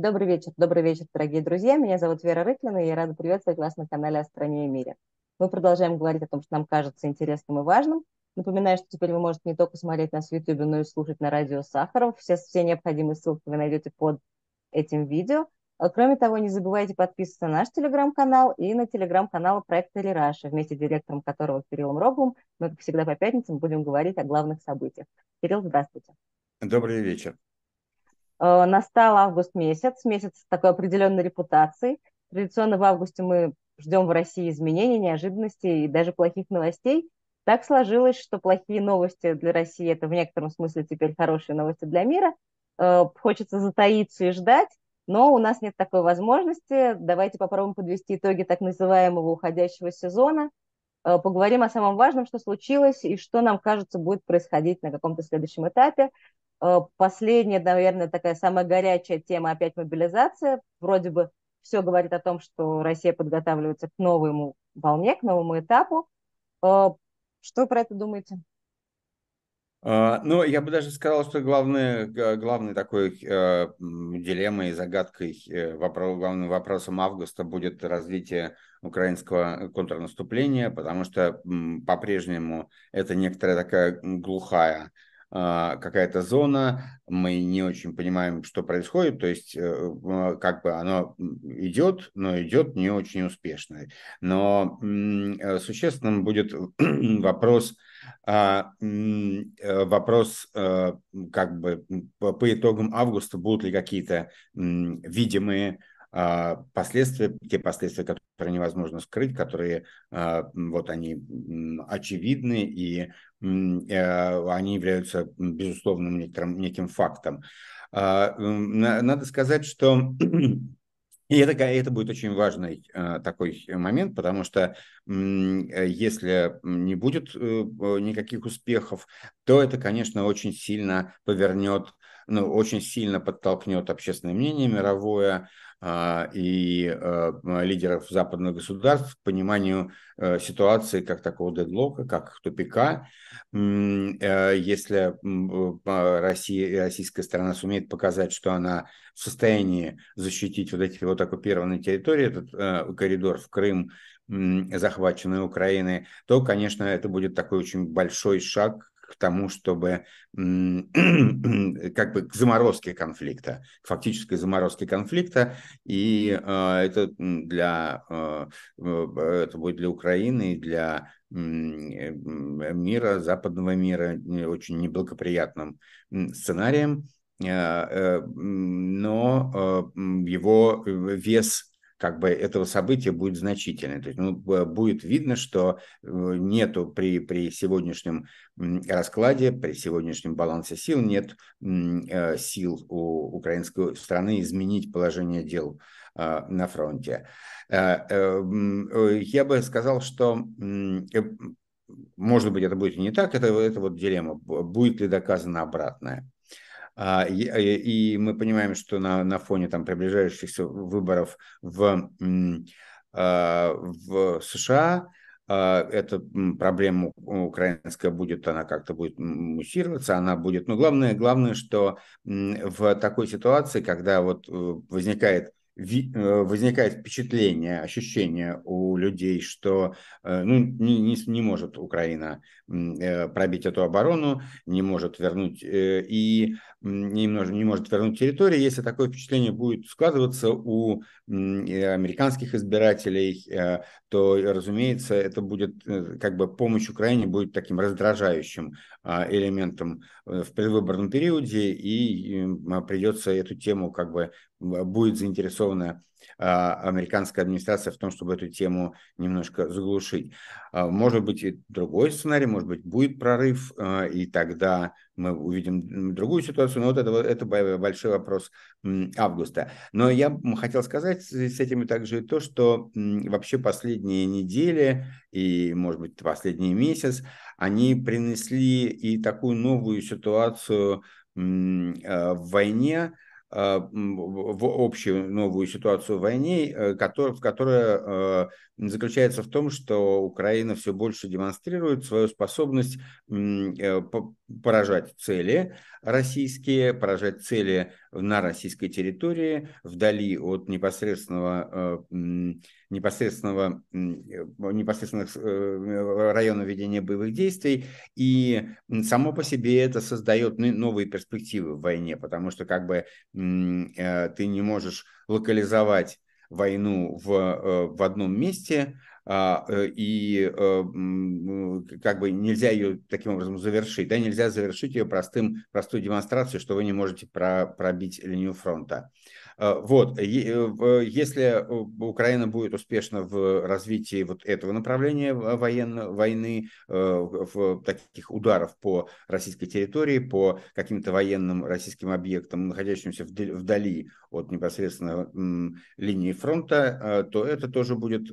Добрый вечер, добрый вечер, дорогие друзья. Меня зовут Вера Рыклина, и я рада приветствовать вас на канале «О стране и мире». Мы продолжаем говорить о том, что нам кажется интересным и важным. Напоминаю, что теперь вы можете не только смотреть нас в YouTube, но и слушать на радио Сахаров. Все, все необходимые ссылки вы найдете под этим видео. А кроме того, не забывайте подписываться на наш телеграм-канал и на телеграм-канал проекта Лираша, вместе с директором которого Кириллом Роговым мы, как всегда, по пятницам будем говорить о главных событиях. Кирилл, здравствуйте. Добрый вечер. Э, настал август месяц, месяц такой определенной репутации. Традиционно в августе мы ждем в России изменений, неожиданностей и даже плохих новостей. Так сложилось, что плохие новости для России – это в некотором смысле теперь хорошие новости для мира. Э, хочется затаиться и ждать, но у нас нет такой возможности. Давайте попробуем подвести итоги так называемого уходящего сезона. Э, поговорим о самом важном, что случилось и что нам кажется будет происходить на каком-то следующем этапе. Э, последняя, наверное, такая самая горячая тема опять мобилизация. Вроде бы все говорит о том, что Россия подготавливается к новому волне, к новому этапу. Что вы про это думаете? А, ну, я бы даже сказал, что главной, главной такой э, дилеммой, загадкой, э, главным вопросом августа будет развитие украинского контрнаступления, потому что по-прежнему это некоторая такая глухая какая-то зона, мы не очень понимаем, что происходит, то есть э, как бы оно идет, но идет не очень успешно. Но э, существенным будет вопрос, а, э, вопрос как бы по итогам августа будут ли какие-то видимые а, последствия, те последствия, которые невозможно скрыть, которые а, вот они очевидны и э, они являются безусловным некоторым, неким фактом. А, надо сказать, что и это, это будет очень важный такой момент, потому что э, если не будет э, никаких успехов, то это, конечно, очень сильно повернет, ну, очень сильно подтолкнет общественное мнение мировое, а, и э, лидеров западных государств к пониманию э, ситуации как такого дедлока, как тупика. Э, если Россия, российская сторона сумеет показать, что она в состоянии защитить вот эти вот оккупированные территории, этот коридор в Крым, захваченной Украины, то, конечно, это будет такой очень большой шаг к тому, чтобы как бы к заморозке конфликта, к фактической заморозке конфликта, и э, это для э, это будет для Украины и для мира, западного мира очень неблагоприятным сценарием, э, но его вес как бы этого события будет значительный. То есть ну, будет видно, что э, нету при, при сегодняшнем раскладе, при сегодняшнем балансе сил, нет э, сил у украинской страны изменить положение дел э, на фронте. Я бы сказал, что может быть, это будет не так, это, это вот дилемма, будет ли доказано обратное. А, и, и мы понимаем, что на, на фоне там, приближающихся выборов в, а, в США а, эта проблема украинская будет, она как-то будет муссироваться, она будет, но главное, главное, что в такой ситуации, когда вот э, возникает Э, возникает впечатление, ощущение у людей, что э, ну, не, не, не может Украина э, пробить эту оборону, не может вернуть и не, не может вернуть территорию, если такое впечатление будет складываться у американских избирателей, то, разумеется, это будет как бы помощь Украине будет таким раздражающим элементом в предвыборном периоде, и придется эту тему как бы будет заинтересована а, американская администрация в том, чтобы эту тему немножко заглушить. А, может быть и другой сценарий, может быть будет прорыв, а, и тогда мы увидим другую ситуацию, но вот это, это большой вопрос августа. Но я хотел сказать с этим также то, что вообще последние недели и, может быть, последний месяц, они принесли и такую новую ситуацию в войне, Э, в общую новую ситуацию в войне, э, которая э, заключается в том, что Украина все больше демонстрирует свою способность поражать цели российские, поражать цели на российской территории, вдали от непосредственного, непосредственного, непосредственных районов ведения боевых действий. И само по себе это создает новые перспективы в войне, потому что как бы ты не можешь локализовать войну в, в одном месте, э, и э, как бы нельзя ее таким образом завершить. Да, нельзя завершить ее простым, простой демонстрацией, что вы не можете про, пробить линию фронта. А, вот, если Украина будет успешна в развитии вот этого направления военно, войны, э, в таких ударов по российской территории, по каким-то военным российским объектам, находящимся вдали от непосредственно линии фронта, то это тоже будет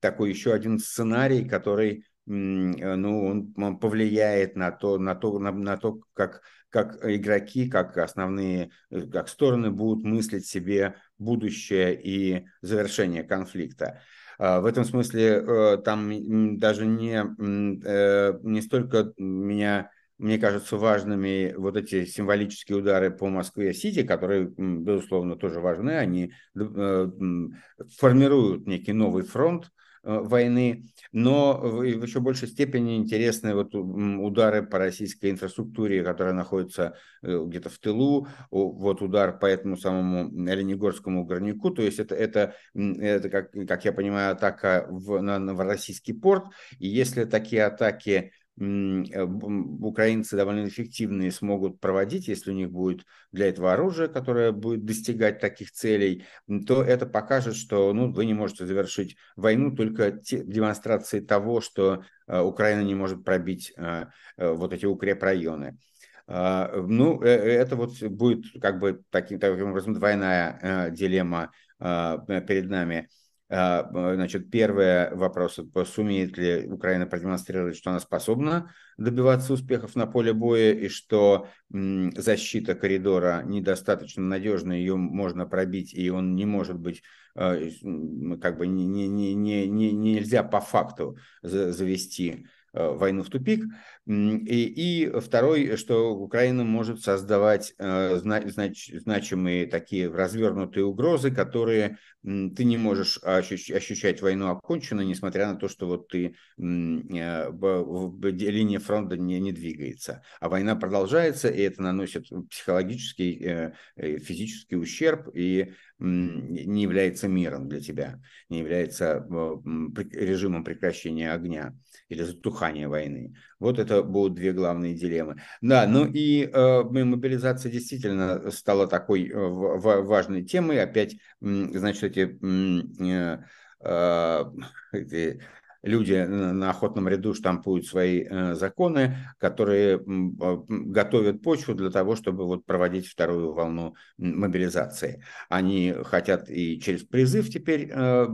такой еще один сценарий, который ну, он повлияет на то, на то, на, на то как, как игроки, как основные, э, как стороны будут мыслить себе будущее и завершение конфликта. А, в этом смысле э, там даже не, э, не столько меня мне кажутся важными вот эти символические удары по Москве-Сити, которые, безусловно, тоже важны. Они формируют некий новый фронт, Э, войны, но в еще большей степени интересны вот удары по российской инфраструктуре, которая находится э, где-то в тылу, вот удар по этому самому Оленегорскому горняку, то есть это, это, это как, как я понимаю, атака в, на, на российский порт, и если такие атаки Э, украинцы довольно эффективные смогут проводить, если у них будет для этого оружие, которое будет достигать таких целей, то это покажет, что ну, вы не можете завершить войну только те, демонстрацией того, что э, Украина не может пробить э, вот эти укрепрайоны. А, ну, это вот будет как бы таким, таким образом двойная дилемма перед нами. А, значит, первый вопрос, сумеет ли Украина продемонстрировать, что она способна добиваться успехов на поле боя, и что защита коридора недостаточно надежна, ее можно пробить, и он не может быть, а, как бы не, не, не, не, нельзя по факту завести. Э, войну в тупик. И, и второй, что Украина может создавать э, знач, значимые такие развернутые угрозы, которые ты не можешь ощущать войну оконченной, несмотря на то, что вот ты э, линия фронта не, не двигается. А война продолжается, и это наносит психологический, физический ущерб, и не является миром для тебя, не является режимом прекращения огня или затухания войны. Вот это будут две главные дилеммы. Да, ну и э, мобилизация действительно стала такой э, важной темой. Опять, значит, эти, э, э, эти люди на охотном ряду штампуют свои э, законы, которые э, готовят почву для того, чтобы вот проводить вторую волну мобилизации. Они хотят и через призыв теперь э,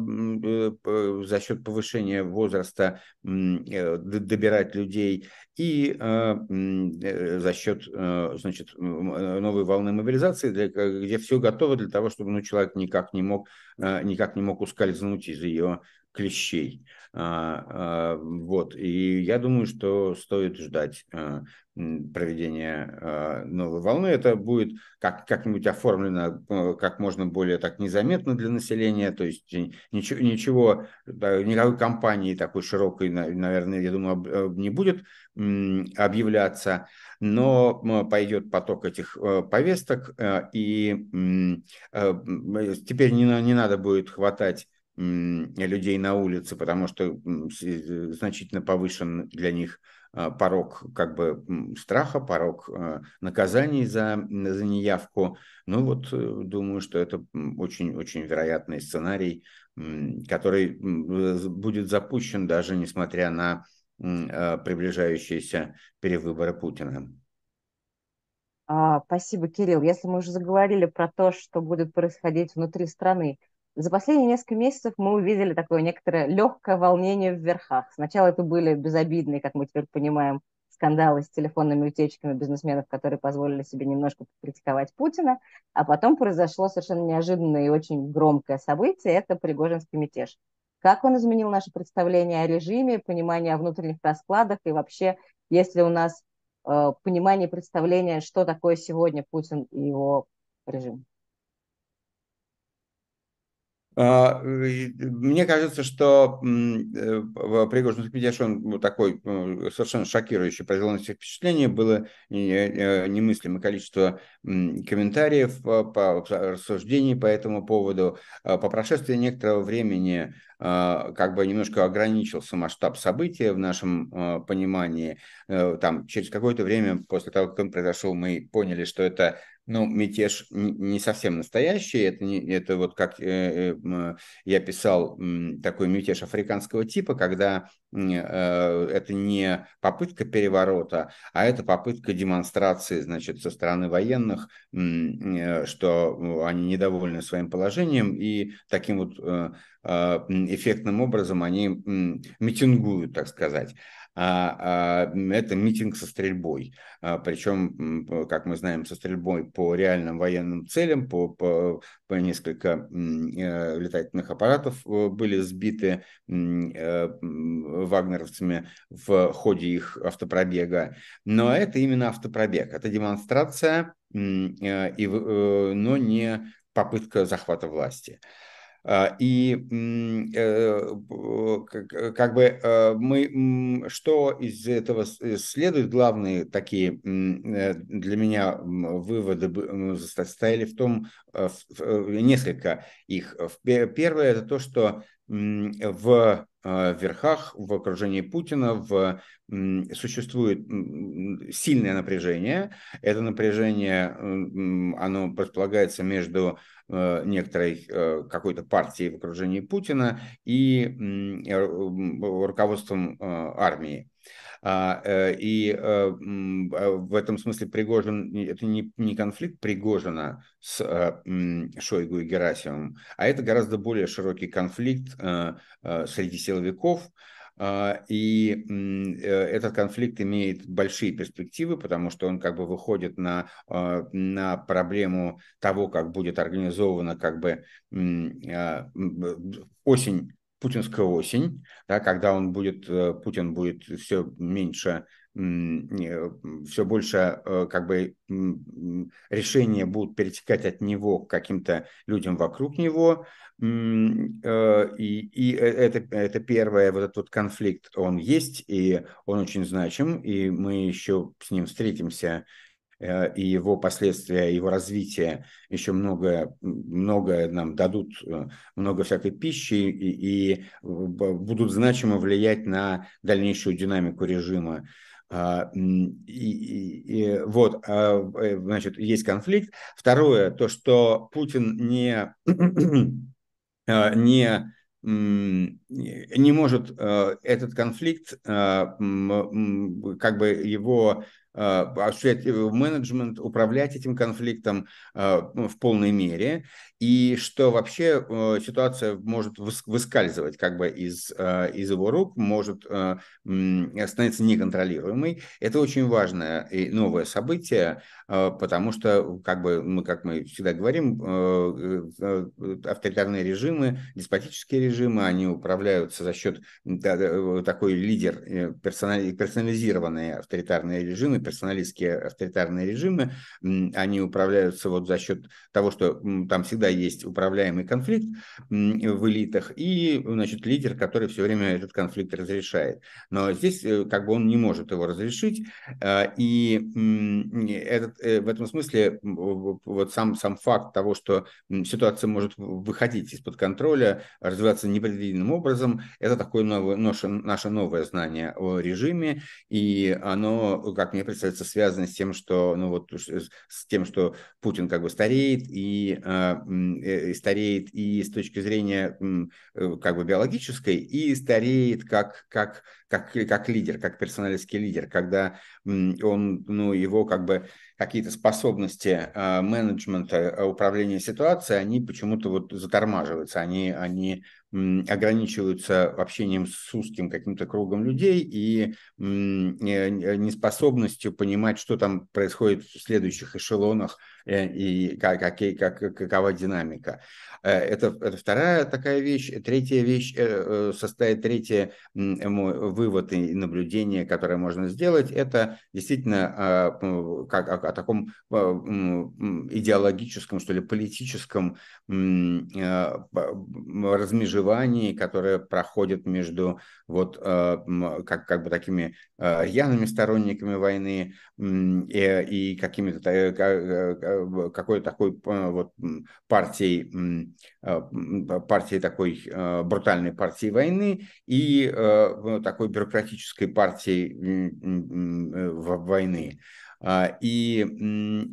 за счет повышения возраста добирать людей, и за счет значит, новой волны мобилизации, где все готово для того, чтобы ну, человек никак не мог, никак не мог ускользнуть из ее клещей. А, а, вот. И я думаю, что стоит ждать а, проведения новой волны. Это будет как, как-нибудь оформлено как можно более так незаметно для населения, то есть ничего, ничего никакой кампании такой широкой, наверное, я думаю, не будет объявляться, но пойдет поток этих повесток, и теперь не, не надо будет хватать людей на улице, потому что значительно повышен для них а, порог как бы страха, порог а, наказаний за, за неявку. Ну вот э, думаю, что это очень-очень вероятный сценарий, который будет запущен даже несмотря на а, приближающиеся перевыборы Путина. Спасибо, Кирилл. Если мы уже заговорили про то, что будет происходить внутри страны, за последние несколько месяцев мы увидели такое некоторое легкое волнение в верхах. Сначала это были безобидные, как мы теперь понимаем, скандалы с телефонными утечками бизнесменов, которые позволили себе немножко критиковать Путина, а потом произошло совершенно неожиданное и очень громкое событие – это Пригожинский мятеж. Как он изменил наше представление о режиме, понимание о внутренних раскладах и вообще, если у нас э, понимание, представление, что такое сегодня Путин и его режим? А, мне кажется, что э, Пригожин Мятеж, он такой э, совершенно шокирующий, произвел на всех впечатление, было э, немыслимое количество комментариев, по рассуждений по этому поводу. А, по прошествии некоторого времени а, как бы немножко ограничился масштаб события в нашем понимании. Там, через какое-то время после того, как он произошел, мы поняли, что это ну, мятеж не совсем настоящий, это, не, это вот как э, э, я писал, такой мятеж африканского типа, когда э, это не попытка переворота, а это попытка демонстрации, значит, со стороны военных, что они недовольны своим положением, и таким вот эффектным образом они митингуют, так сказать а, а это митинг со стрельбой. А, причем, как мы знаем, со стрельбой по реальным военным целям, по, по, по несколько э, летательных аппаратов э, были сбиты э, вагнеровцами в ходе их автопробега. Но это именно автопробег, это демонстрация, и, но не попытка захвата власти. А, и э, как бы э, мы, что из этого следует, главные такие э, для меня выводы состояли в том, несколько их. Первое – это то, что в верхах, в окружении Путина в, существует сильное напряжение. Это напряжение, оно предполагается между Э, некоторой э, какой-то партии в окружении Путина и руководством э, армии. И в этом смысле Пригожин, это не, не конфликт Пригожина с Шойгу и Герасимовым, а это гораздо более широкий конфликт среди силовиков, и э, этот конфликт имеет большие перспективы, потому что он как бы выходит на, а, на проблему того, как будет организована как бы а, осень путинская осень, да, когда он будет, э, Путин будет все меньше, все больше э, как бы решения будут перетекать от него к каким-то людям вокруг него, Э, и, и э, это, это первое, вот этот вот конфликт, он есть, и он очень значим, и мы еще с ним встретимся и его последствия, его развитие еще многое, многое нам дадут, много всякой пищи и, и будут значимо влиять на дальнейшую динамику режима. А, и, и, и, вот, а, значит, есть конфликт. Второе, то, что Путин не Э, не не может э, этот конфликт, э, как бы его осуществлять менеджмент, управлять этим конфликтом в полной мере и что вообще э, ситуация может выскальзывать как бы из, э, из его рук, может э, становиться неконтролируемой. Это очень важное и новое событие, потому что, как бы мы, как мы всегда говорим, авторитарные режимы, деспотические режимы, они управляются за счет такой лидер, персонализированные авторитарные режимы, персоналистские авторитарные режимы, они управляются вот за счет того, что там всегда есть управляемый конфликт в элитах и, значит, лидер, который все время этот конфликт разрешает. Но здесь э, как бы он не может его разрешить, а, и этот, э, в этом смысле вот сам, сам факт того, что ситуация может выходить из-под контроля, развиваться непредвиденным образом, это такое новое, наше новое знание о режиме, и оно, как мне представляется, связано с тем, что, ну вот, с тем, что Путин как бы стареет и а, Э, стареет и с точки зрения э, как бы биологической, и стареет как, как, как, как лидер, как персоналистский лидер, когда он, ну, его как бы какие-то способности а, менеджмента, а, управления ситуацией, они почему-то вот затормаживаются, они, они ограничиваются общением с узким каким-то кругом людей и неспособностью понимать, что там происходит в следующих эшелонах и как, какие, как, какова динамика. Это, это вторая такая вещь. Третья вещь состоит, третье вывод и наблюдение, которое можно сделать, это действительно как, о, о таком идеологическом, что ли, политическом размежевании, которое проходит между вот как, как бы такими рьяными сторонниками войны и, и какими-то э, э, какой-то такой вот партией, партией такой брутальной партией войны и такой бюрократической партией войны. А, и,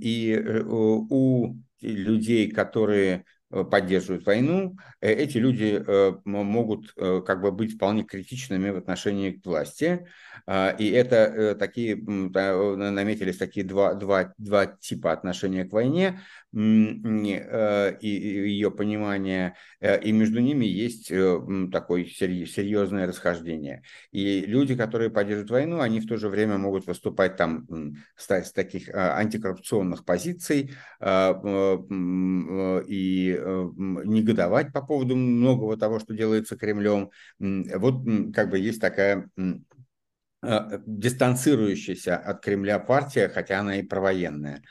и э, у людей, которые Э, поддерживают войну, э, эти люди э, могут как бы быть вполне критичными в отношении к власти. А, и это такие, наметились такие два, два, два типа отношения к войне и ее понимания, и между ними есть такое серьезное расхождение. И люди, которые поддерживают войну, они в то же время могут выступать там с таких антикоррупционных позиций и Э, негодовать по поводу многого того, что делается Кремлем. Вот как бы есть такая э, дистанцирующаяся от Кремля партия, хотя она и провоенная.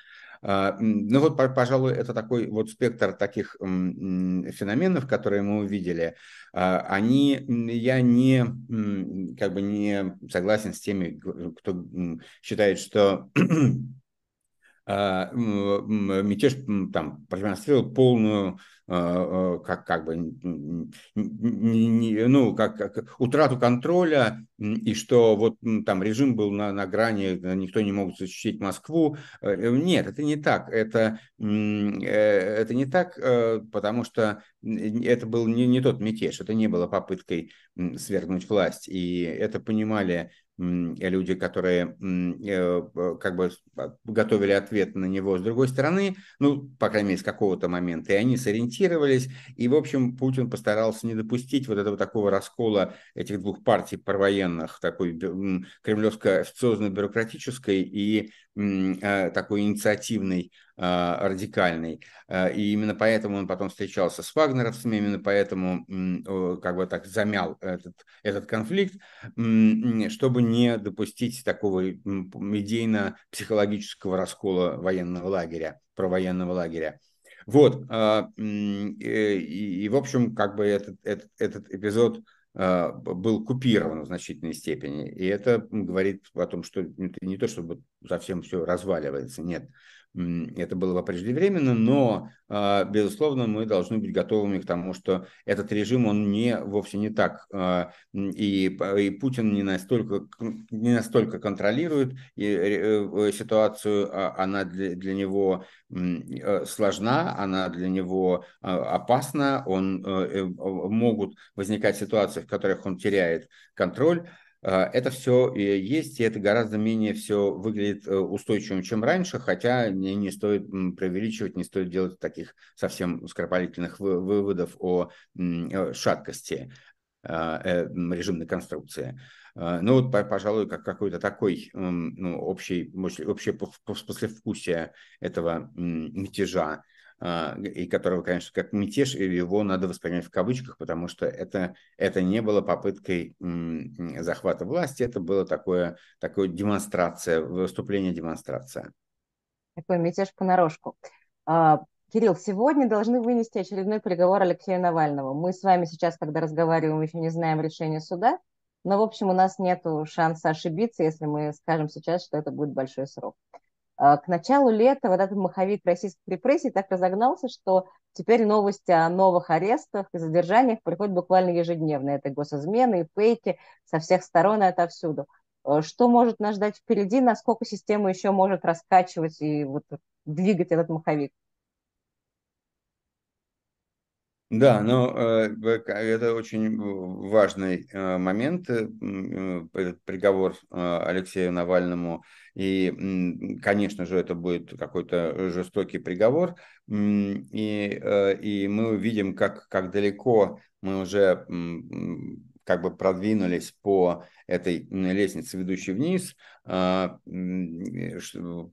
А, ну вот, пожалуй, это такой вот спектр таких феноменов, которые мы увидели. А, они, я не, как бы не согласен с теми, кто считает, что мятеж там продемонстрировал полную а, а, как, как бы, ну, как, как утрату контроля, и что вот там режим был на, на грани, никто не мог защитить Москву. Э, нет, это не так. Это, э, это не так, э, потому что это был не, не тот мятеж, это не было попыткой свергнуть власть. И это понимали люди, которые э, как бы готовили ответ на него с другой стороны, ну, по крайней мере, с какого-то момента, и они сориентировались, и, в общем, Путин постарался не допустить вот этого такого раскола этих двух партий провоенных, такой кремлевско-официозно-бюрократической и э, такой инициативной а, радикальный. А, и именно поэтому он потом встречался с вагнеровцами, именно поэтому как бы так замял этот, этот конфликт, чтобы не допустить такого идейно-психологического раскола военного лагеря, провоенного лагеря. Вот, а, и, и в общем, как бы этот, этот, этот эпизод был купирован в значительной степени. И это говорит о том, что это не то, чтобы совсем все разваливается, нет это было преждевременно, но, а, безусловно, мы должны быть готовыми к тому, что этот режим, он не, вовсе не так, а, и, и Путин не настолько, не настолько контролирует и, э, ситуацию, а она для, для него э, сложна, она для него опасна, он, э, могут возникать ситуации, в которых он теряет контроль, это все есть, и это гораздо менее все выглядит э, устойчивым, чем раньше, хотя не, не стоит преувеличивать, не стоит делать таких совсем скоропалительных выводов о э, шаткости а, э, режимной конструкции. А, ну вот, пожалуй, как какой-то такой ну, общий, общее послевкусие этого мятежа а, и которого, конечно, как мятеж, его надо воспринять в кавычках, потому что это, это не было попыткой захвата власти, это было такое, такое демонстрация, выступление демонстрация. Такой мятеж понарошку. А, Кирилл, сегодня должны вынести очередной приговор Алексея Навального. Мы с вами сейчас, когда разговариваем, еще не знаем решения суда, но, в общем, у нас нет шанса ошибиться, если мы скажем сейчас, что это будет большой срок. А, к началу лета вот этот маховик российских репрессий так разогнался, что теперь новости о новых арестах и задержаниях приходят буквально ежедневно. Это госизмены и фейки со всех сторон и отовсюду. А, что может нас ждать впереди, насколько система еще может раскачивать и вот двигать этот маховик? Да, но э, это очень важный э, момент, э, приговор Алексею Навальному. И, конечно же, это будет какой-то жестокий приговор. И, и мы увидим, как, как далеко мы уже как бы продвинулись по этой лестнице, ведущей вниз, а,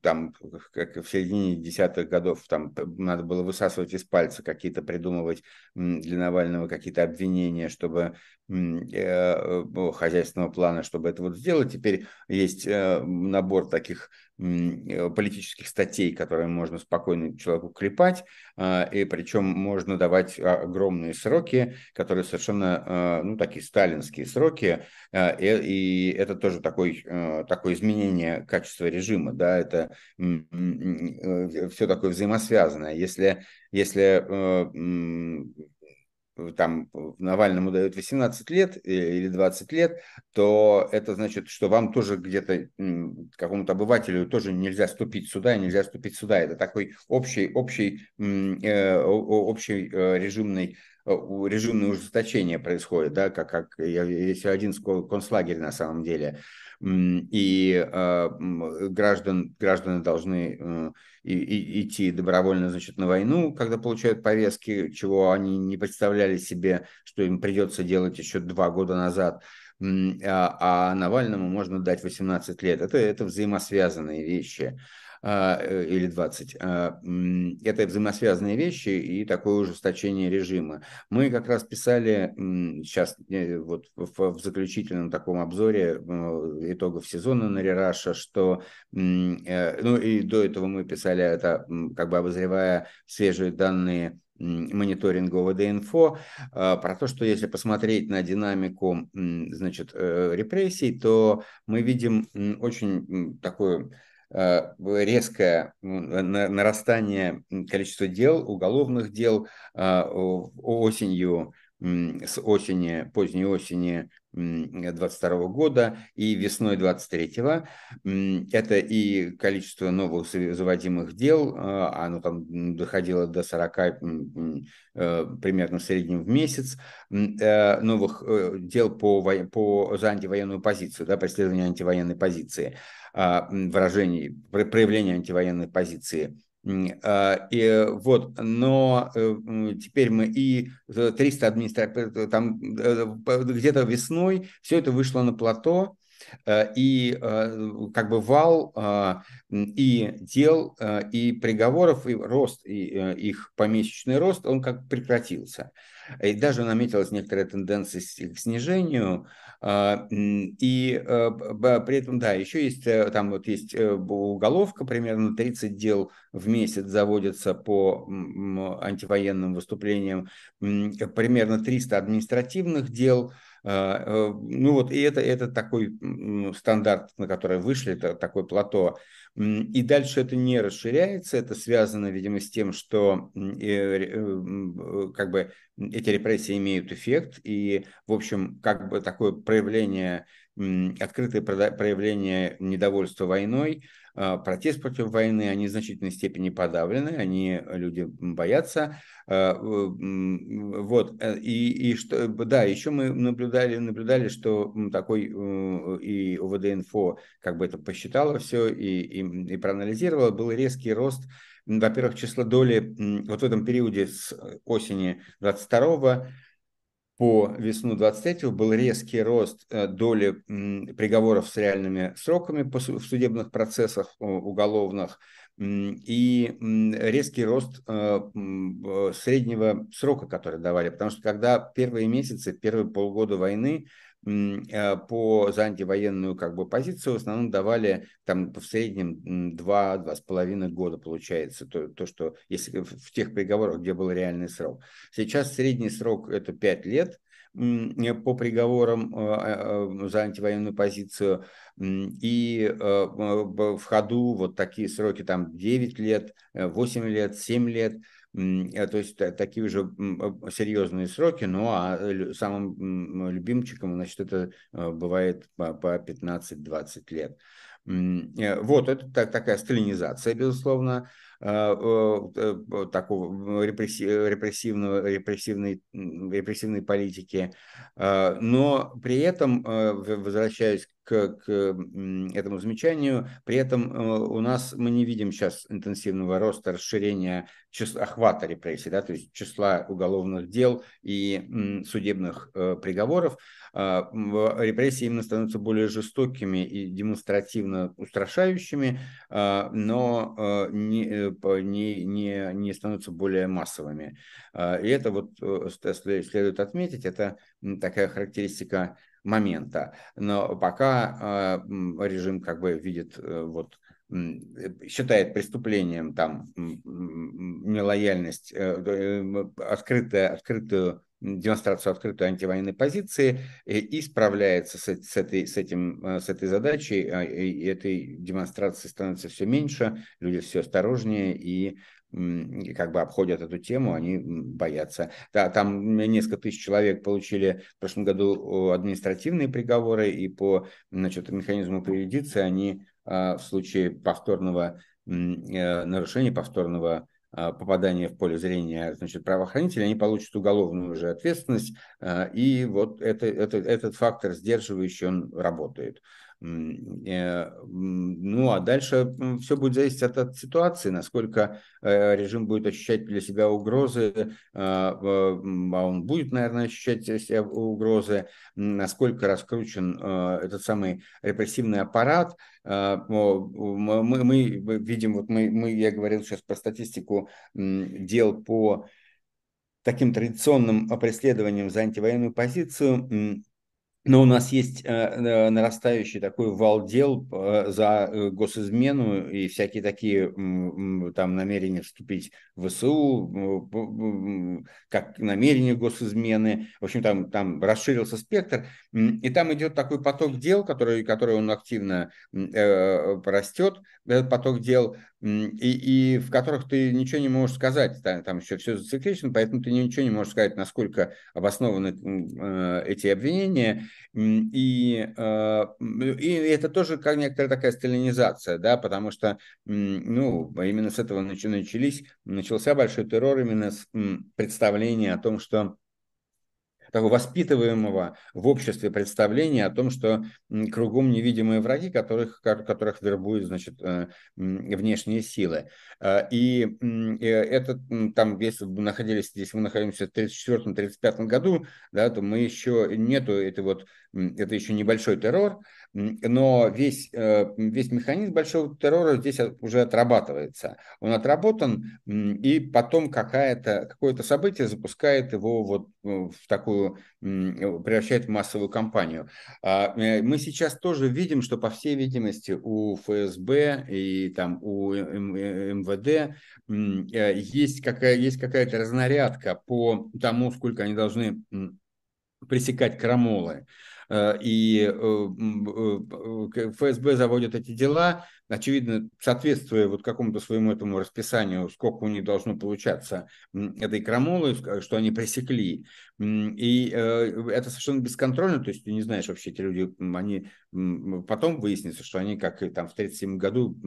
там, как в середине десятых годов, там надо было высасывать из пальца какие-то, придумывать для Навального какие-то обвинения, чтобы э, хозяйственного плана, чтобы это вот сделать. Теперь есть э, набор таких Э, политических статей, которые можно спокойно человеку клепать, а, и причем можно давать огромные сроки, которые совершенно, а, ну, такие сталинские сроки, а, и это тоже такой, такое изменение качества режима, да, это э, все такое взаимосвязанное. Если, если э, там Навальному дают 18 лет э, или 20 лет, то это значит, что вам тоже где-то, какому-то обывателю тоже нельзя ступить сюда, нельзя ступить сюда. Это такой общий, общий, э, общий э, режимный режимное ужесточение происходит, да, как, как если один концлагерь на самом деле и э, граждан, граждане должны э, и, и, идти добровольно значит, на войну, когда получают повестки, чего они не представляли себе, что им придется делать еще два года назад. А, а Навальному можно дать 18 лет. Это, это взаимосвязанные вещи. А, э, или 20. А, это взаимосвязанные вещи и такое ужесточение режима. Мы как раз писали сейчас э, вот в заключительном таком обзоре э, итогов сезона на Рераша, что, ну и до этого мы писали это, как бы обозревая свежие данные мониторинга ОВД-инфо про то, что если посмотреть на динамику значит, репрессий, то мы видим очень такую Э, резкое нарастание количества дел, уголовных дел э, осенью, с осени, поздней осени 22 года и весной 23 это и количество новых заводимых дел, э, оно там доходило до 40 примерно в среднем в месяц, новых дел по, по, за антивоенную позицию, да, преследование антивоенной позиции. А, выражений, проявления антивоенной позиции. А, и вот, но э, теперь мы и 300 администраций, там э, где-то весной все это вышло на плато, э, и как бы вал и дел, и приговоров, и рост, и их помесячный рост, он как прекратился. И даже наметилась некоторая тенденция к снижению, а, и э, при этом, да, еще есть, э, там вот есть э, уголовка, примерно 30 дел в месяц заводятся по антивоенным выступлениям, примерно 300 административных дел, а, ну вот, и это, это такой стандарт, на который вышли, это такое плато. И дальше это не расширяется, это связано, видимо, с тем, что как бы эти репрессии имеют эффект, и, в общем, как бы такое проявление, открытое проявление недовольства войной, а, протест против войны, они в значительной степени подавлены, они, люди боятся. А, вот, э, и, и что, да, еще мы наблюдали, наблюдали, что такой э, и ОВД-инфо как бы это посчитало все и, и, и проанализировало, был резкий рост во-первых, число доли вот в этом периоде с осени 22 по весну 23 был резкий рост э, доли приговоров с реальными сроками в судебных процессах уголовных и резкий рост э, среднего срока, который давали. Потому что когда первые месяцы, первые полгода войны по за антивоенную как бы позицию в основном давали там в среднем два-два с половиной года получается то, то что если в тех приговорах где был реальный срок. Сейчас средний срок это пять лет по приговорам э, э, за антивоенную позицию. И в ходу вот такие сроки там 9 лет 8 лет 7 лет. Э, то есть такие уже серьезные сроки, ну а самым любимчиком, значит, это э, бывает по 15-20 лет. Э, вот, это такая сталинизация, безусловно. такого репрессивного, репрессивной, репрессивной политики. Но при этом, возвращаясь к, к этому замечанию. При этом э, у нас мы не видим сейчас интенсивного роста, расширения числа, охвата репрессий, да, то есть числа уголовных дел и судебных э, приговоров. А, репрессии именно становятся более жестокими и демонстративно устрашающими, а, но э, не, не, не, не становятся более массовыми. А, и это вот следует отметить, это такая характеристика момента. Но пока э, режим как бы видит э, вот считает преступлением там нелояльность, э, открытая, открытую демонстрацию открытой антивоенной позиции и справляется с, с, этой, с, этим, с этой задачей, и этой демонстрации становится все меньше, люди все осторожнее, и как бы обходят эту тему, они боятся. Да, там несколько тысяч человек получили в прошлом году административные приговоры, и по значит, механизму приюдиции они а, в случае повторного э, нарушения, повторного а, попадания в поле зрения значит, правоохранителей, они получат уголовную уже ответственность, а, и вот это, это, этот фактор сдерживающий, он работает. Э, ну, а дальше все будет зависеть от, от ситуации, насколько э, режим будет ощущать для себя угрозы, а, а он будет, наверное, ощущать себя угрозы, насколько раскручен э, этот самый репрессивный аппарат. А, мы, мы видим, вот мы, мы, я говорил сейчас про статистику дел по таким традиционным преследованиям за антивоенную позицию, но у нас есть э, э, нарастающий такой вал дел э, за госизмену и всякие такие там намерения вступить в ВСУ, как намерение госизмены. В общем, там, там расширился спектр. И там идет такой поток дел, который, который он активно растет, этот поток дел и, и в которых ты ничего не можешь сказать, там, там еще все зациклично, поэтому ты ничего не можешь сказать, насколько обоснованы э, эти обвинения, и, э, и это тоже как некоторая такая сталинизация, да, потому что, ну, именно с этого начались, начался большой террор именно с представления о том, что такого воспитываемого в обществе представления о том, что кругом невидимые враги, которых, которых вербуют значит, э, внешние силы. Э, и это там, если бы находились, здесь мы находимся в 1934-1935 году, да, то мы еще нету, это вот, это еще небольшой террор, но весь, э, весь механизм большого террора здесь уже отрабатывается. Он отработан, и потом какая-то, какое-то событие запускает его вот в такую, превращает в массовую кампанию. А, э, мы сейчас тоже видим, что, по всей видимости, у ФСБ и там у МВД э, есть, какая, есть какая-то разнарядка по тому, сколько они должны пресекать крамолы. Э, и э, э, ФСБ заводит эти дела, очевидно, соответствуя вот какому-то своему этому расписанию, сколько у них должно получаться этой крамолы, что они пресекли. И это совершенно бесконтрольно, то есть ты не знаешь вообще, эти люди, они потом выяснится, что они, как и там в 1937 году,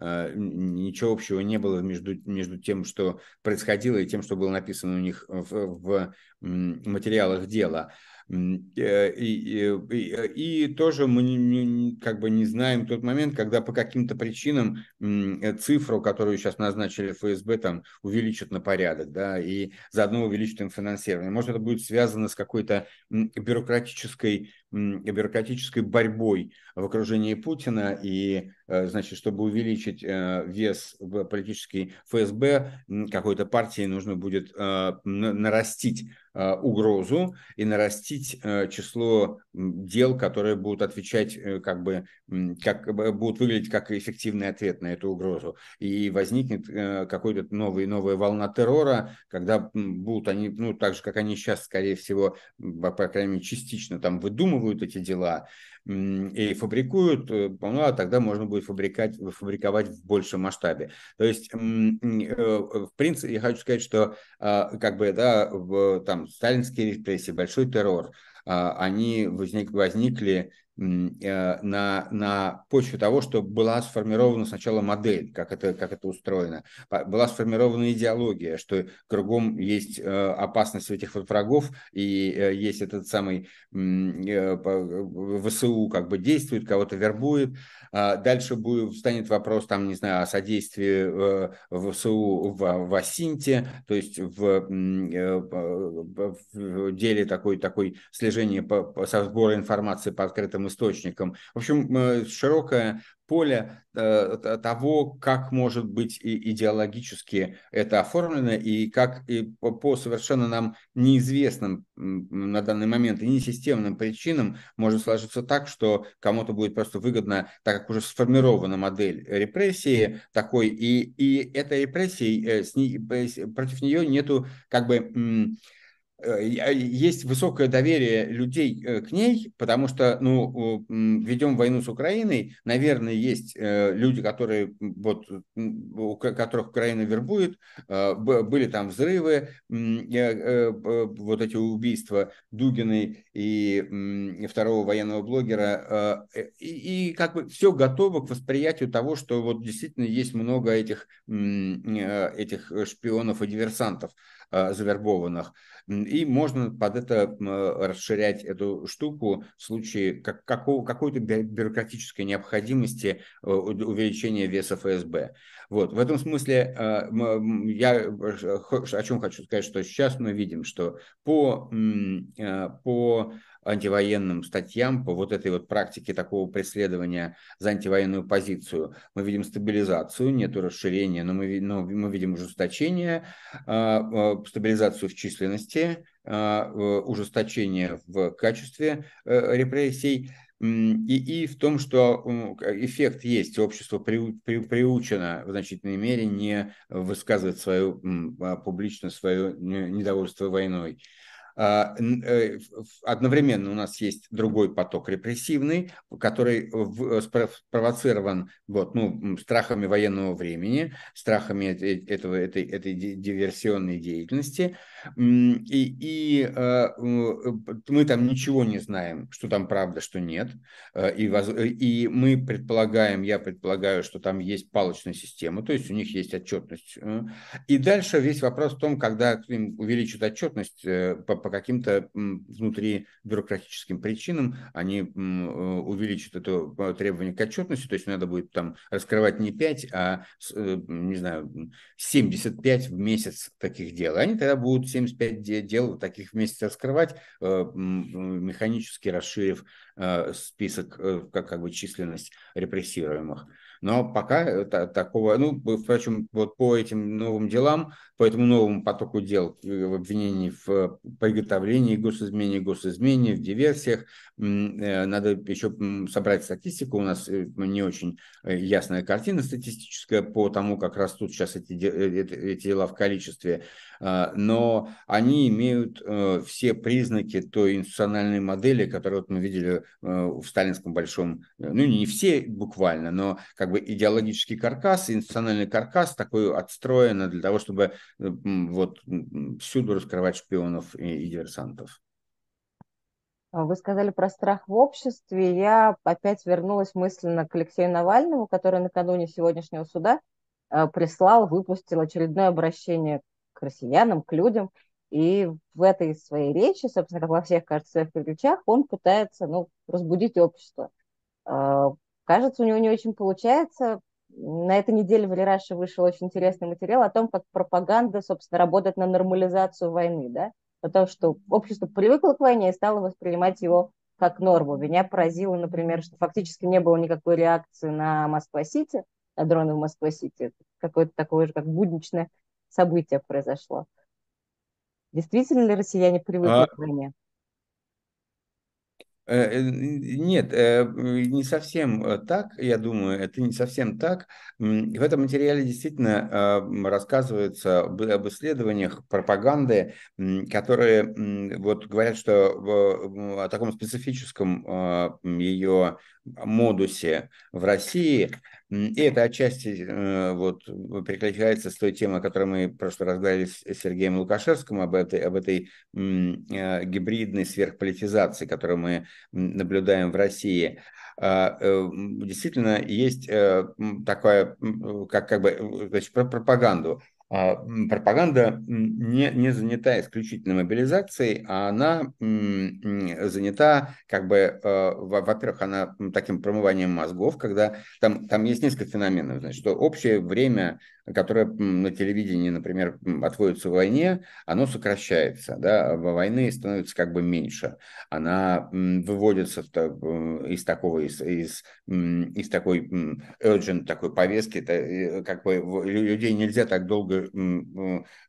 ничего общего не было между, между тем, что происходило, и тем, что было написано у них в, в материалах дела. Э, и, и, и тоже мы не, не, как бы не знаем тот момент, когда по каким-то причинам э, цифру, которую сейчас назначили ФСБ, там увеличат на порядок, да, и заодно увеличат им финансирование. Может, это будет связано с какой-то бюрократической бюрократической борьбой в окружении Путина, и, э, значит, чтобы увеличить э, вес политический ФСБ, какой-то партии нужно будет э, нарастить угрозу и нарастить число дел, которые будут отвечать, как бы, как будут выглядеть как эффективный ответ на эту угрозу. И возникнет какой-то новый, новая волна террора, когда будут они, ну, так же, как они сейчас, скорее всего, по крайней мере, частично там выдумывают, эти дела и фабрикуют, э, ну, а тогда можно будет фабрикать, фабриковать в большем масштабе. То есть, э, в принципе, я хочу сказать, что а, как бы, да, в, там, сталинские репрессии, большой террор, а, они возник, возникли на, на почве того, что была сформирована сначала модель, как это, как это устроено, была сформирована идеология, что кругом есть опасность этих вот врагов, и есть этот самый ВСУ как бы действует, кого-то вербует, а дальше будет, станет вопрос, там, не знаю, о содействии ВСУ в, в Асинте, то есть в, в деле такой, такой слежения по, по, со сбора информации по открытым источникам. В общем, э, широкое поле э, того, как может быть идеологически это оформлено, и как и по, совершенно нам неизвестным на данный момент и несистемным причинам может сложиться так, что кому-то будет просто выгодно, так как уже сформирована модель репрессии такой, и, и этой репрессии, э, с ней, против нее нету как бы есть высокое доверие людей э, к ней, потому что, ну, ведем войну с Украиной, наверное, есть э, люди, которые, вот, у которых Украина вербует, были там взрывы, вот эти убийства Дугиной и второго военного блогера, и, и как бы все готово к восприятию того, что вот действительно есть много этих, этих шпионов и диверсантов завербованных. И можно под это расширять эту штуку в случае как, какого, какой-то бюрократической необходимости э, увеличения веса ФСБ. Вот. В этом смысле э, я э, о чем хочу сказать, что сейчас мы видим, что по, по антивоенным статьям, по вот этой вот практике такого преследования за антивоенную позицию, мы видим стабилизацию, нету расширения, но мы, но мы видим ужесточение, а, а, стабилизацию в численности, а, ужесточение в качестве э, репрессий, и, и в том, что эффект есть, общество при, при, приучено в значительной мере не высказывать свою, публично свое недовольство войной. А, э, одновременно у нас есть другой поток репрессивный, который спровоцирован вот, ну, страхами военного времени, страхами этого, этой, этой диверсионной деятельности. И, и мы там ничего не знаем, что там правда, что нет. И, и мы предполагаем, я предполагаю, что там есть палочная система, то есть у них есть отчетность. И дальше весь вопрос в том, когда увеличат отчетность э, по, каким-то внутри бюрократическим причинам они э, увеличат это э, требование к отчетности, то есть надо будет там раскрывать не 5, а, э, не знаю, 75 в месяц таких дел. Они тогда будут 75 дел таких в месяц раскрывать, механически расширив список, как, как бы численность репрессируемых. Но пока это, такого, ну, впрочем, вот по этим новым делам, по этому новому потоку дел в обвинении в приготовлении госизмене, госизмене, в диверсиях, э, надо еще собрать статистику. У нас э, не очень э, ясная картина статистическая по тому, как растут сейчас эти, эти дела в количестве. А, но они имеют э, все признаки той институциональной модели, которую мы видели э, в сталинском большом, ну не все буквально, но как бы идеологический каркас, институциональный каркас такой отстроен для того, чтобы э, вот всюду раскрывать шпионов и, и диверсантов. Вы сказали про страх в обществе. Я опять вернулась мысленно к Алексею Навальному, который накануне сегодняшнего суда прислал, выпустил очередное обращение к россиянам, к людям. И в этой своей речи, собственно, как во всех, кажется, своих переключах, он пытается ну, разбудить общество. Кажется, у него не очень получается. На этой неделе в Лираше вышел очень интересный материал о том, как пропаганда, собственно, работает на нормализацию войны, да, о том, что общество привыкло к войне и стало воспринимать его как норму. Меня поразило, например, что фактически не было никакой реакции на Москва-Сити, на дроны в Москва-Сити. Какое-то такое же, как будничное событие произошло. Действительно ли россияне привыкли а... к войне? Э, э, нет, э, не совсем так, я думаю, это не совсем так. В этом материале действительно рассказывается об исследованиях пропаганды, которые вот говорят, что о таком специфическом ее модусе в России. И это отчасти э, вот, перекликается с той темой, о которой мы в прошлый раз говорили с Сергеем Лукашевским, об этой, об этой э, гибридной сверхполитизации, которую мы наблюдаем в России. А, э, действительно есть такая, как, как бы, значит, про пропаганду. А, пропаганда не, не занята исключительно мобилизацией, а она занята, как бы, э, во-первых, она таким промыванием мозгов, когда там, там есть несколько феноменов. Значит, что общее время которое на телевидении, например, отводится в войне, оно сокращается, да, во войны становится как бы меньше. Она выводится из такого, из, из, из такой urgent такой повестки, это как бы людей нельзя так долго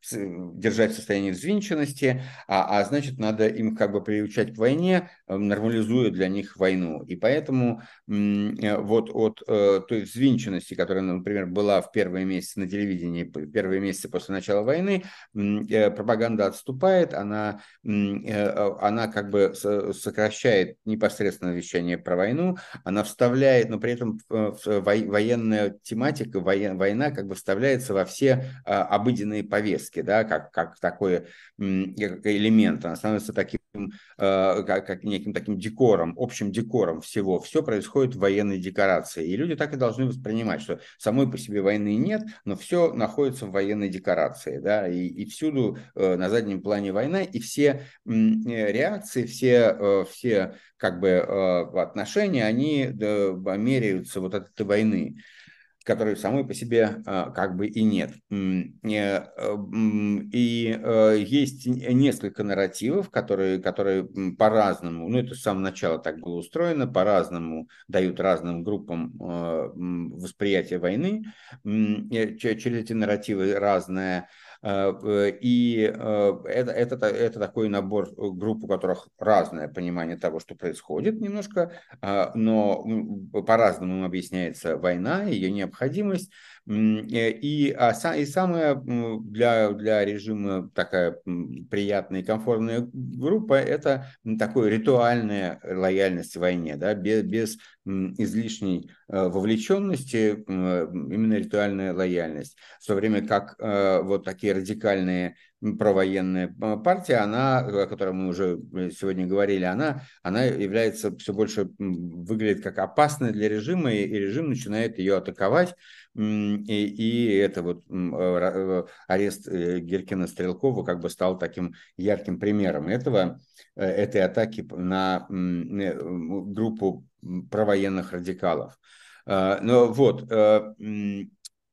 держать в состоянии взвинченности, а, а значит, надо им как бы приучать к войне, нормализуя для них войну. И поэтому э, вот от э, той взвинченности, которая, например, была в первые месяцы на телевидении первые месяцы после начала войны, э, пропаганда отступает, она, э, она как бы сокращает непосредственно вещание про войну, она вставляет, но при этом военная тематика, война как бы вставляется во все а, обыденные повестки, да, как, как такой элемент, она становится таким, э, как, как неким таким декором, общим декором всего. Все происходит в военной декорации. И люди так и должны воспринимать, что самой по себе войны нет, но все находится в военной декорации, да, и, и всюду э, на заднем плане война, и все э, реакции, все, э, все как бы отношения, они меряются вот от этой войны которой самой по себе как бы и нет. И есть несколько нарративов, которые, которые по-разному, ну это с самого начала так было устроено, по-разному дают разным группам восприятие войны. Через эти нарративы разное Э, и э, это, это, это такой набор э, групп, у которых разное понимание того, что происходит немножко, но по-разному объясняется война, ее необходимость. И, а, и самая для, для режима такая приятная и комфортная группа – это такой ритуальная лояльность войне, да, без, без излишней вовлеченности, именно ритуальная лояльность. В то время как вот такие радикальные провоенная партия, она, о которой мы уже э, сегодня говорили, она, она является все больше, выглядит как опасной для режима, и режим начинает ее атаковать. И, и это вот э, э, арест Геркина Стрелкова как бы стал таким ярким примером этого, этой атаки на группу провоенных радикалов. Но вот,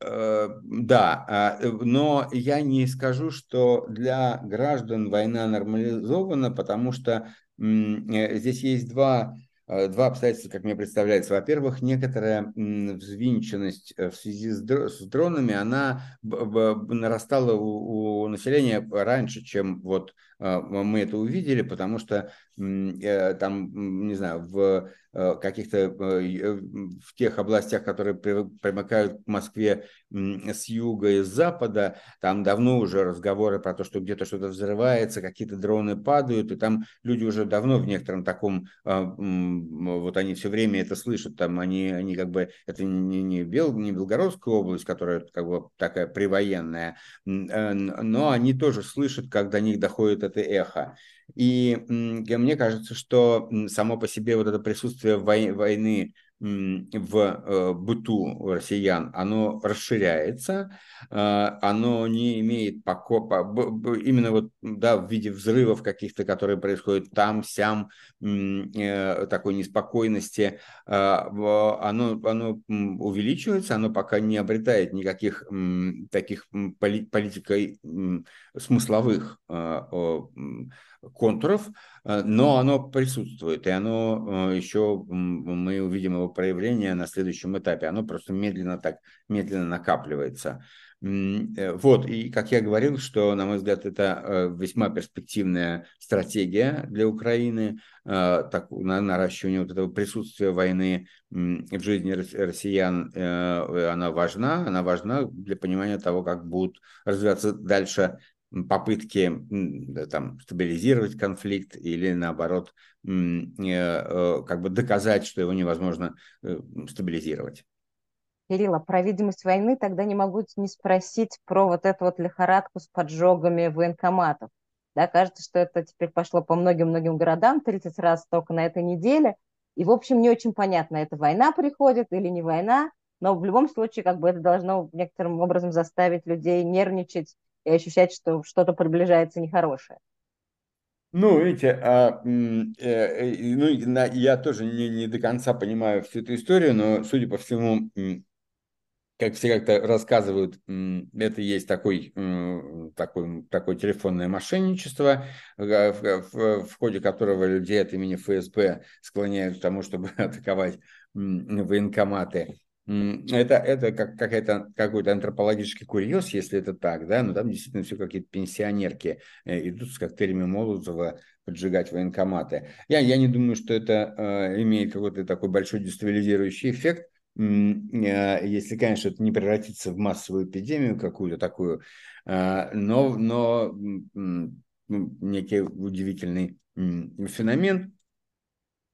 Э, да, а, э, но я не скажу, что для граждан война нормализована, потому что э, здесь есть два, два обстоятельства, как мне представляется. Во-первых, некоторая взвинченность в связи с дронами, она нарастала у населения раньше, чем вот мы это увидели, потому что там, не знаю, в Э, каких-то э, в тех областях, которые примыкают к Москве с юга и с запада, там давно уже разговоры про то, что где-то что-то взрывается, какие-то дроны падают, и там люди уже давно в некотором таком, а, вот они все время это слышат, там они, они как бы, это не, не, Бел, не Белгородская область, которая как бы такая привоенная, э, но они тоже слышат, как до них доходит это эхо. И мне кажется, что само по себе вот это присутствие войны в э, быту россиян, оно расширяется, э, оно не имеет поко... именно вот, да, в виде взрывов каких-то, которые происходят там, сям, э, такой неспокойности, оно, оно увеличивается, оно пока не обретает никаких таких политикой смысловых контуров, э, но оно присутствует, и оно э, еще, мы увидим его проявление на следующем этапе, оно просто медленно так, медленно накапливается. Э, вот, и как я говорил, что, на мой взгляд, это весьма перспективная стратегия для Украины, так, на наращивание вот этого присутствия войны в жизни россиян, она важна, она важна для понимания того, как будут развиваться дальше попытки там, стабилизировать конфликт или наоборот как бы доказать, что его невозможно стабилизировать. Кирилл, а про видимость войны тогда не могу не спросить про вот эту вот лихорадку с поджогами военкоматов. Да, кажется, что это теперь пошло по многим-многим городам 30 раз только на этой неделе. И, в общем, не очень понятно, это война приходит или не война, но в любом случае как бы это должно некоторым образом заставить людей нервничать и ощущать, что что-то приближается нехорошее. Ну, видите, а, э, э, ну, я тоже не, не до конца понимаю всю эту историю, но, судя по всему, как все как-то рассказывают, это есть такой, такой, такое телефонное мошенничество, в, в, в ходе которого людей от имени ФСБ склоняют к тому, чтобы атаковать военкоматы. Это, это как, какая-то, какой-то антропологический курьез, если это так, да, но там действительно все какие-то пенсионерки э, идут с коктейлями Молотова поджигать военкоматы. Я, я не думаю, что это э, имеет какой-то такой большой дестабилизирующий эффект, Э, если, конечно, это не превратится в массовую эпидемию какую-то такую, но, но некий удивительный феномен.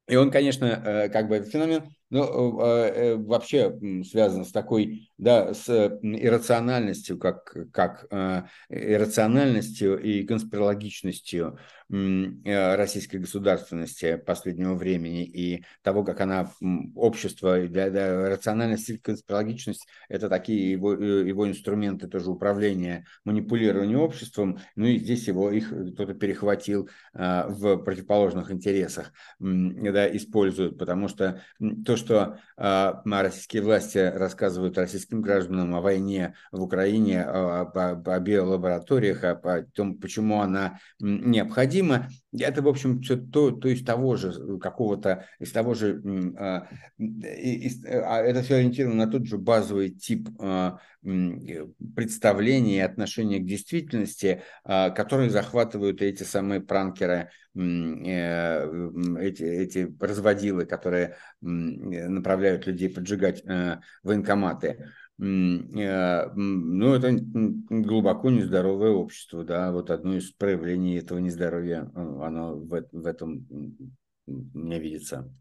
И он, конечно, как бы этот феномен ну, э, вообще связано с такой, да, с иррациональностью, как, как э, иррациональностью и конспирологичностью э, российской государственности последнего времени и того, как она общество, да, да, рациональность и конспирологичность – это такие его, его инструменты тоже управления, манипулирования обществом, ну и здесь его, их кто-то перехватил в противоположных интересах, да, используют, потому что то, что э, российские власти рассказывают российским гражданам о войне в Украине, о, о, о биолабораториях, о, о том, почему она необходима, это, в общем, все то, то из того же какого-то, из того же, э, из, а это все ориентировано на тот же базовый тип представления и отношения к действительности, которые захватывают эти самые пранкеры, эти, эти разводилы, которые направляют людей поджигать э, военкоматы. Э, ну, это глубоко нездоровое общество, да, вот одно из проявлений этого нездоровья, э, оно в, в этом мне видится.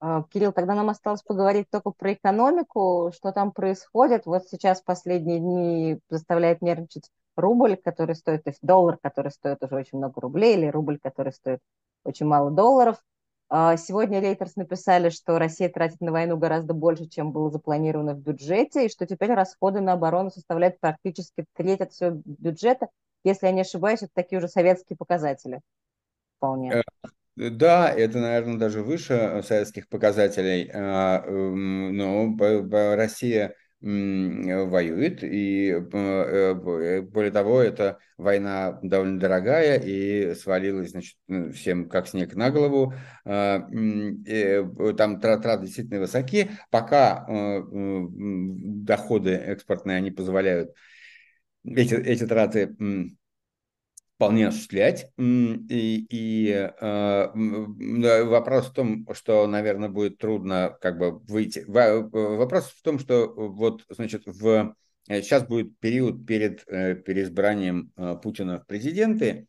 А, Кирилл, тогда нам осталось поговорить только про экономику, что там происходит. Вот сейчас последние дни заставляет нервничать рубль, который стоит, то есть доллар, который стоит уже очень много рублей, или рубль, который стоит очень мало долларов. А, сегодня Рейтерс написали, что Россия тратит на войну гораздо больше, чем было запланировано в бюджете, и что теперь расходы на оборону составляют практически треть от всего бюджета. Если я не ошибаюсь, это такие уже советские показатели. Вполне. Э, да, это, наверное, даже выше советских показателей. А, но Россия воюет, и э, э, более того, эта война довольно дорогая и свалилась, значит, всем как снег на голову. Там траты действительно высоки, пока э, доходы экспортные, они позволяют эти, эти траты вполне осуществлять. И, и э, вопрос в том, что, наверное, будет трудно как бы выйти. Вопрос в том, что вот, значит, в сейчас будет период перед э, переизбранием э, Путина в президенты,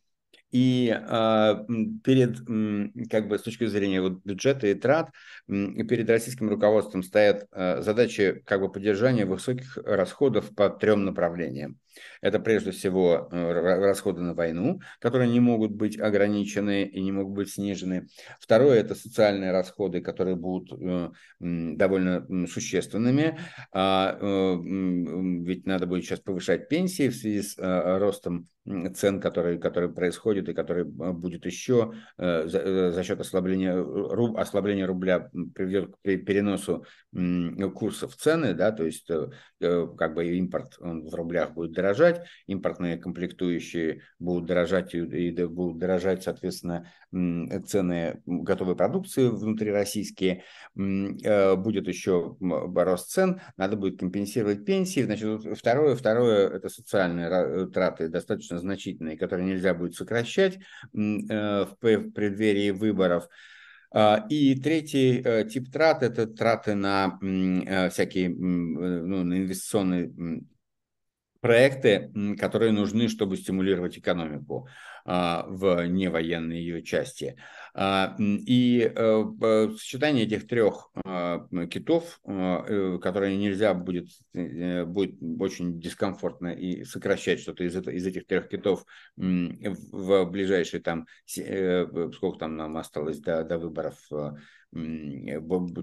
и э, перед, как бы с точки зрения вот, бюджета и трат, перед российским руководством стоят э, задачи как бы поддержания высоких расходов по трем направлениям. Это прежде всего э, расходы на войну, которые не могут быть ограничены и не могут быть снижены. Второе – это социальные расходы, которые будут э, довольно существенными. А, э, ведь надо будет сейчас повышать пенсии в связи с ростом цен, которые, которые происходят и которые будет еще за, за счет ослабления, руб, ослабления рубля приведет к переносу курсов цены, да, то есть как бы импорт в рублях будет дороже дорожать, импортные комплектующие будут дорожать и, будут дорожать, соответственно, цены готовой продукции внутрироссийские, э, будет еще рост цен, надо будет компенсировать пенсии. Значит, второе, второе это социальные траты достаточно значительные, которые нельзя будет сокращать э, в преддверии выборов. А, и третий э, тип трат – это траты на всякие ну, на инвестиционные проекты, которые нужны, чтобы стимулировать экономику в невоенной ее части. И сочетание этих трех китов, которые нельзя будет, будет очень дискомфортно и сокращать что-то из, из этих трех китов в ближайшие там, сколько там нам осталось до, до выборов,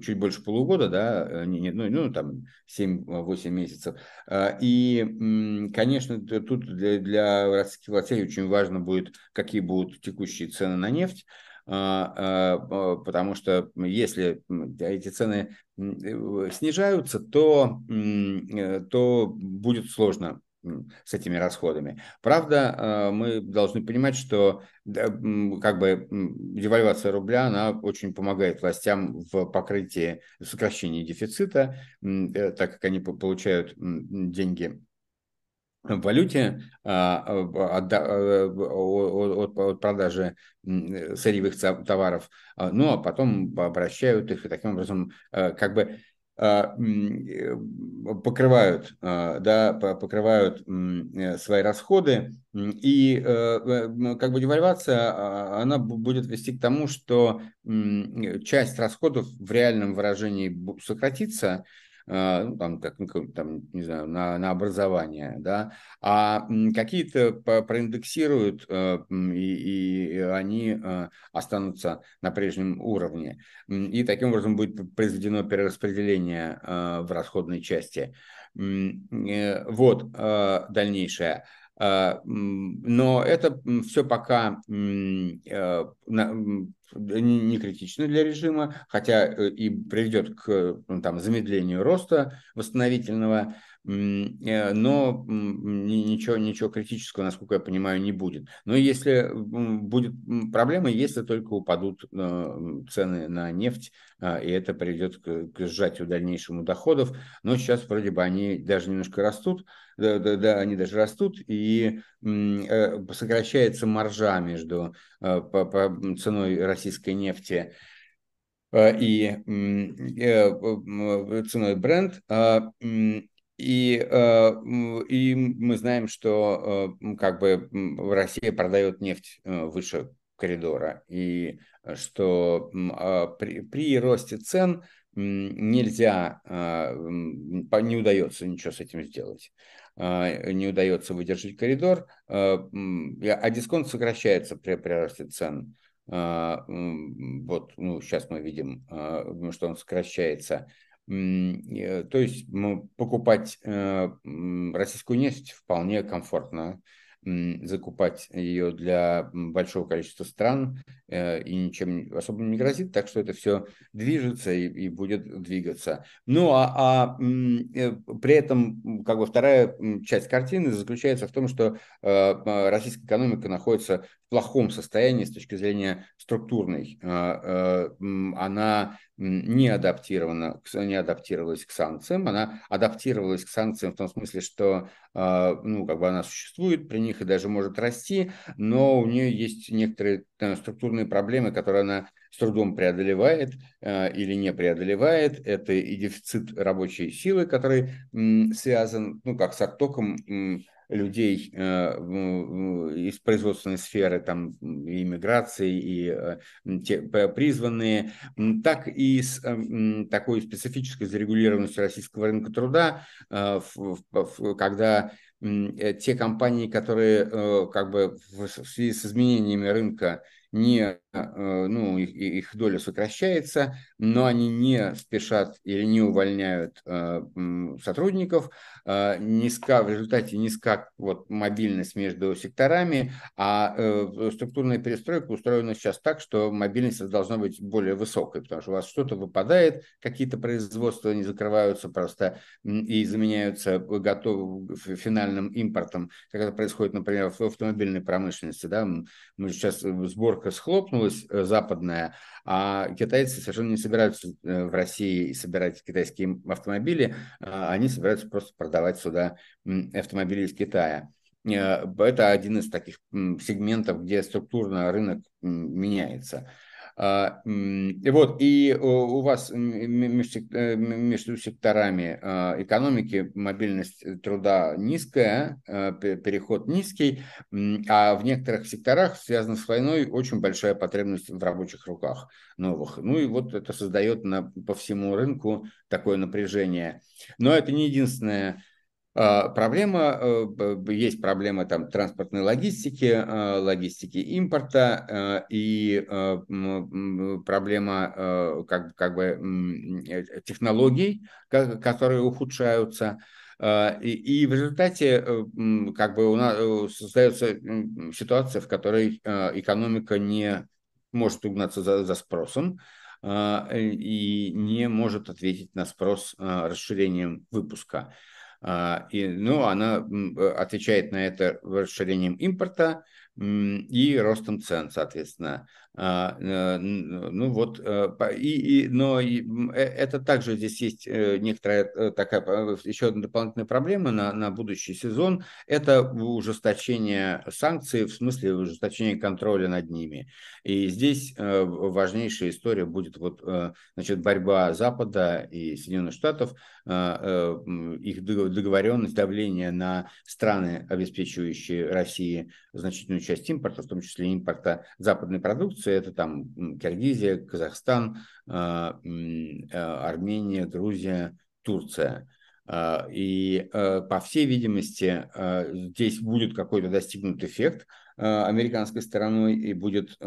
чуть больше полугода, да, э, не, ну, ну там 7-8 месяцев. А, и, конечно, тут для, для российских властей очень важно будет, какие будут текущие цены на нефть, а, а, потому что если эти цены э, снижаются, то, э, то будет сложно с этими расходами. Правда, э, мы должны понимать, что как бы девальвация рубля, она очень помогает властям в покрытии, в сокращении дефицита, э, так как они получают деньги в валюте а, от, э, от, от продажи сырьевых товаров, а, ну а потом обращают их и таким образом как бы покрывают, а, да, покрывают э, свои расходы, и э, как бы девальвация, а, она будет вести к тому, что часть расходов в реальном выражении сократится, а, ну, там, как, ну, там, не знаю, на, на образование, да, а какие-то проиндексируют, э, и, и они э, останутся на прежнем уровне. И таким образом будет произведено перераспределение э, в расходной части. Вот дальнейшее. Но это все пока не критично для режима, хотя э, и приведет к ну, там, замедлению роста восстановительного, э, но ничего, ничего критического, насколько я понимаю, не будет. Но если будет проблема, если только упадут э, цены на нефть, а, и это приведет к, к сжатию дальнейшему доходов, но сейчас вроде бы они даже немножко растут, да, да, да они даже растут, и сокращается маржа между по, по ценой российской нефти и ценой бренд. И, и мы знаем, что как бы Россия продает нефть выше коридора, и что при, при росте цен нельзя, не удается ничего с этим сделать. Не удается выдержать коридор, а дисконт сокращается при, при росте цен. Вот, ну, сейчас мы видим, что он сокращается. Э, то есть покупать э, российскую нефть вполне комфортно закупать ее для большого количества стран э, и ничем особо не грозит, так что это все движется и, и будет двигаться. Ну а, а при этом как бы вторая часть картины заключается в том, что российская экономика находится плохом состоянии с точки зрения структурной. Она не адаптирована, не адаптировалась к санкциям, она адаптировалась к санкциям в том смысле, что а, ну, как бы она существует при них и даже может расти, но у нее есть некоторые э, структурные проблемы, которые она с трудом преодолевает э, или не преодолевает. Это и дефицит рабочей силы, который связан, ну, как с оттоком людей э, из производственной сферы, там, иммиграции, и э, те, призванные, так и с э, такой специфической зарегулированностью российского рынка труда, когда те компании, которые как бы в связи с изменениями рынка не, ну, их, их доля сокращается, но они не спешат или не увольняют сотрудников, Э, низка, в результате низка вот, мобильность между секторами, а э, структурная перестройка устроена сейчас так, что мобильность должна быть более высокой, потому что у вас что-то выпадает, какие-то производства не закрываются просто и заменяются готовым финальным импортом, как это происходит, например, в автомобильной промышленности. Да? Мы сейчас сборка схлопнулась э, западная, а китайцы совершенно не собираются э, в России собирать китайские автомобили, а они собираются просто продавать сюда автомобили из Китая. Э, это один из таких сегментов, где структурно рынок меняется. А, и вот, и у вас между секторами а, экономики мобильность труда низкая, а, переход низкий, а в некоторых секторах, связанных с войной, очень большая потребность в рабочих руках новых. Ну и вот это создает на, по всему рынку такое напряжение. Но это не единственное проблема, э, есть проблема там транспортной логистики, а, логистики импорта а, и проблема как, как бы э, технологий, которые ухудшаются. И, и в результате э, как бы у нас создается ситуация, в которой экономика не может угнаться за, за спросом и не может ответить на спрос расширением выпуска. А, и, ну, она э, отвечает на это расширением импорта и ростом цен, соответственно. А, э, ну вот, э, и, и, но это также здесь есть некоторая такая, еще одна дополнительная проблема на, на будущий сезон, это ужесточение санкций, в смысле ужесточение контроля над ними. И здесь важнейшая история будет вот, значит, борьба Запада и Соединенных Штатов, их договоренность, давление на страны, обеспечивающие России значительную часть импорта, в том числе импорта западной продукции, это там Киргизия, Казахстан, а, а, Армения, Грузия, Турция. А, и, по всей видимости, здесь будет какой-то достигнут эффект американской стороной и будет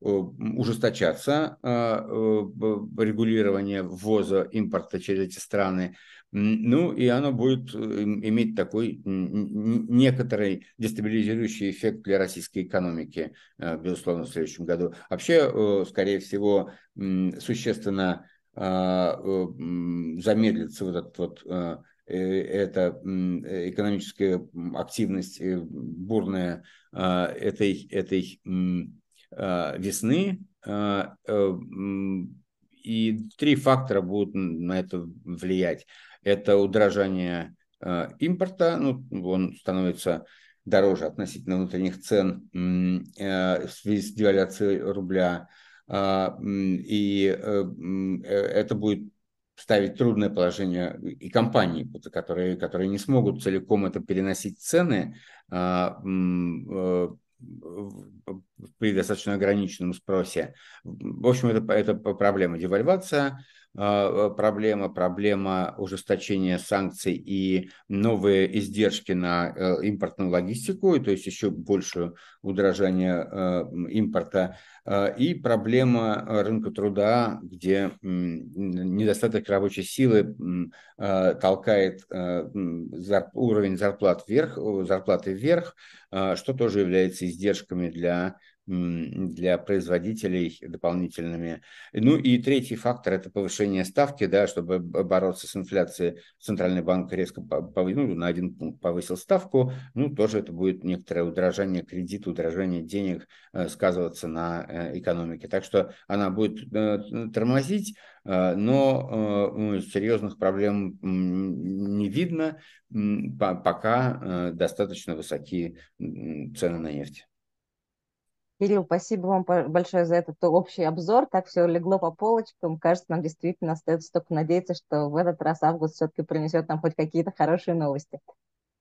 ужесточаться регулирование ввоза импорта через эти страны. Ну, и оно будет э, иметь такой некоторый дестабилизирующий эффект для российской экономики, э, безусловно, в следующем году. Вообще, э, скорее всего, существенно а, замедлится вот этот вот эта экономическая активность бурная этой, этой весны. И три фактора будут на это влиять это удорожание э, импорта, ну, он становится дороже относительно внутренних цен э, в связи с девальвацией рубля, а, и э, это будет ставить трудное положение и компании, которые, которые не смогут целиком это переносить цены а, при достаточно ограниченном спросе. В общем, это, это проблема девальвация, проблема, проблема ужесточения санкций и новые издержки на э, импортную логистику, то есть еще больше удорожание э, импорта, а, и проблема рынка труда, где недостаток рабочей силы а, толкает уровень зарплат вверх, зарплаты вверх, что тоже является издержками для для производителей дополнительными. Ну и третий фактор – это повышение ставки, да, чтобы бороться с инфляцией. Центральный банк резко повысил, ну, на один пункт повысил ставку, ну тоже это будет некоторое удорожание кредита, удорожание денег э, сказываться на э, экономике. Так что она будет э, тормозить, но серьезных проблем не видно, пока достаточно высокие цены на нефть. Кирилл, спасибо вам большое за этот общий обзор. Так все легло по полочкам. Кажется, нам действительно остается только надеяться, что в этот раз август все-таки принесет нам хоть какие-то хорошие новости.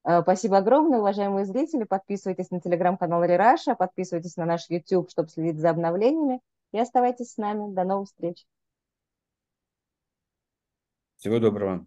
Э, спасибо огромное, уважаемые зрители. Подписывайтесь на телеграм-канал Рераша, подписывайтесь на наш YouTube, чтобы следить за обновлениями. И оставайтесь с нами. До новых встреч. Всего доброго.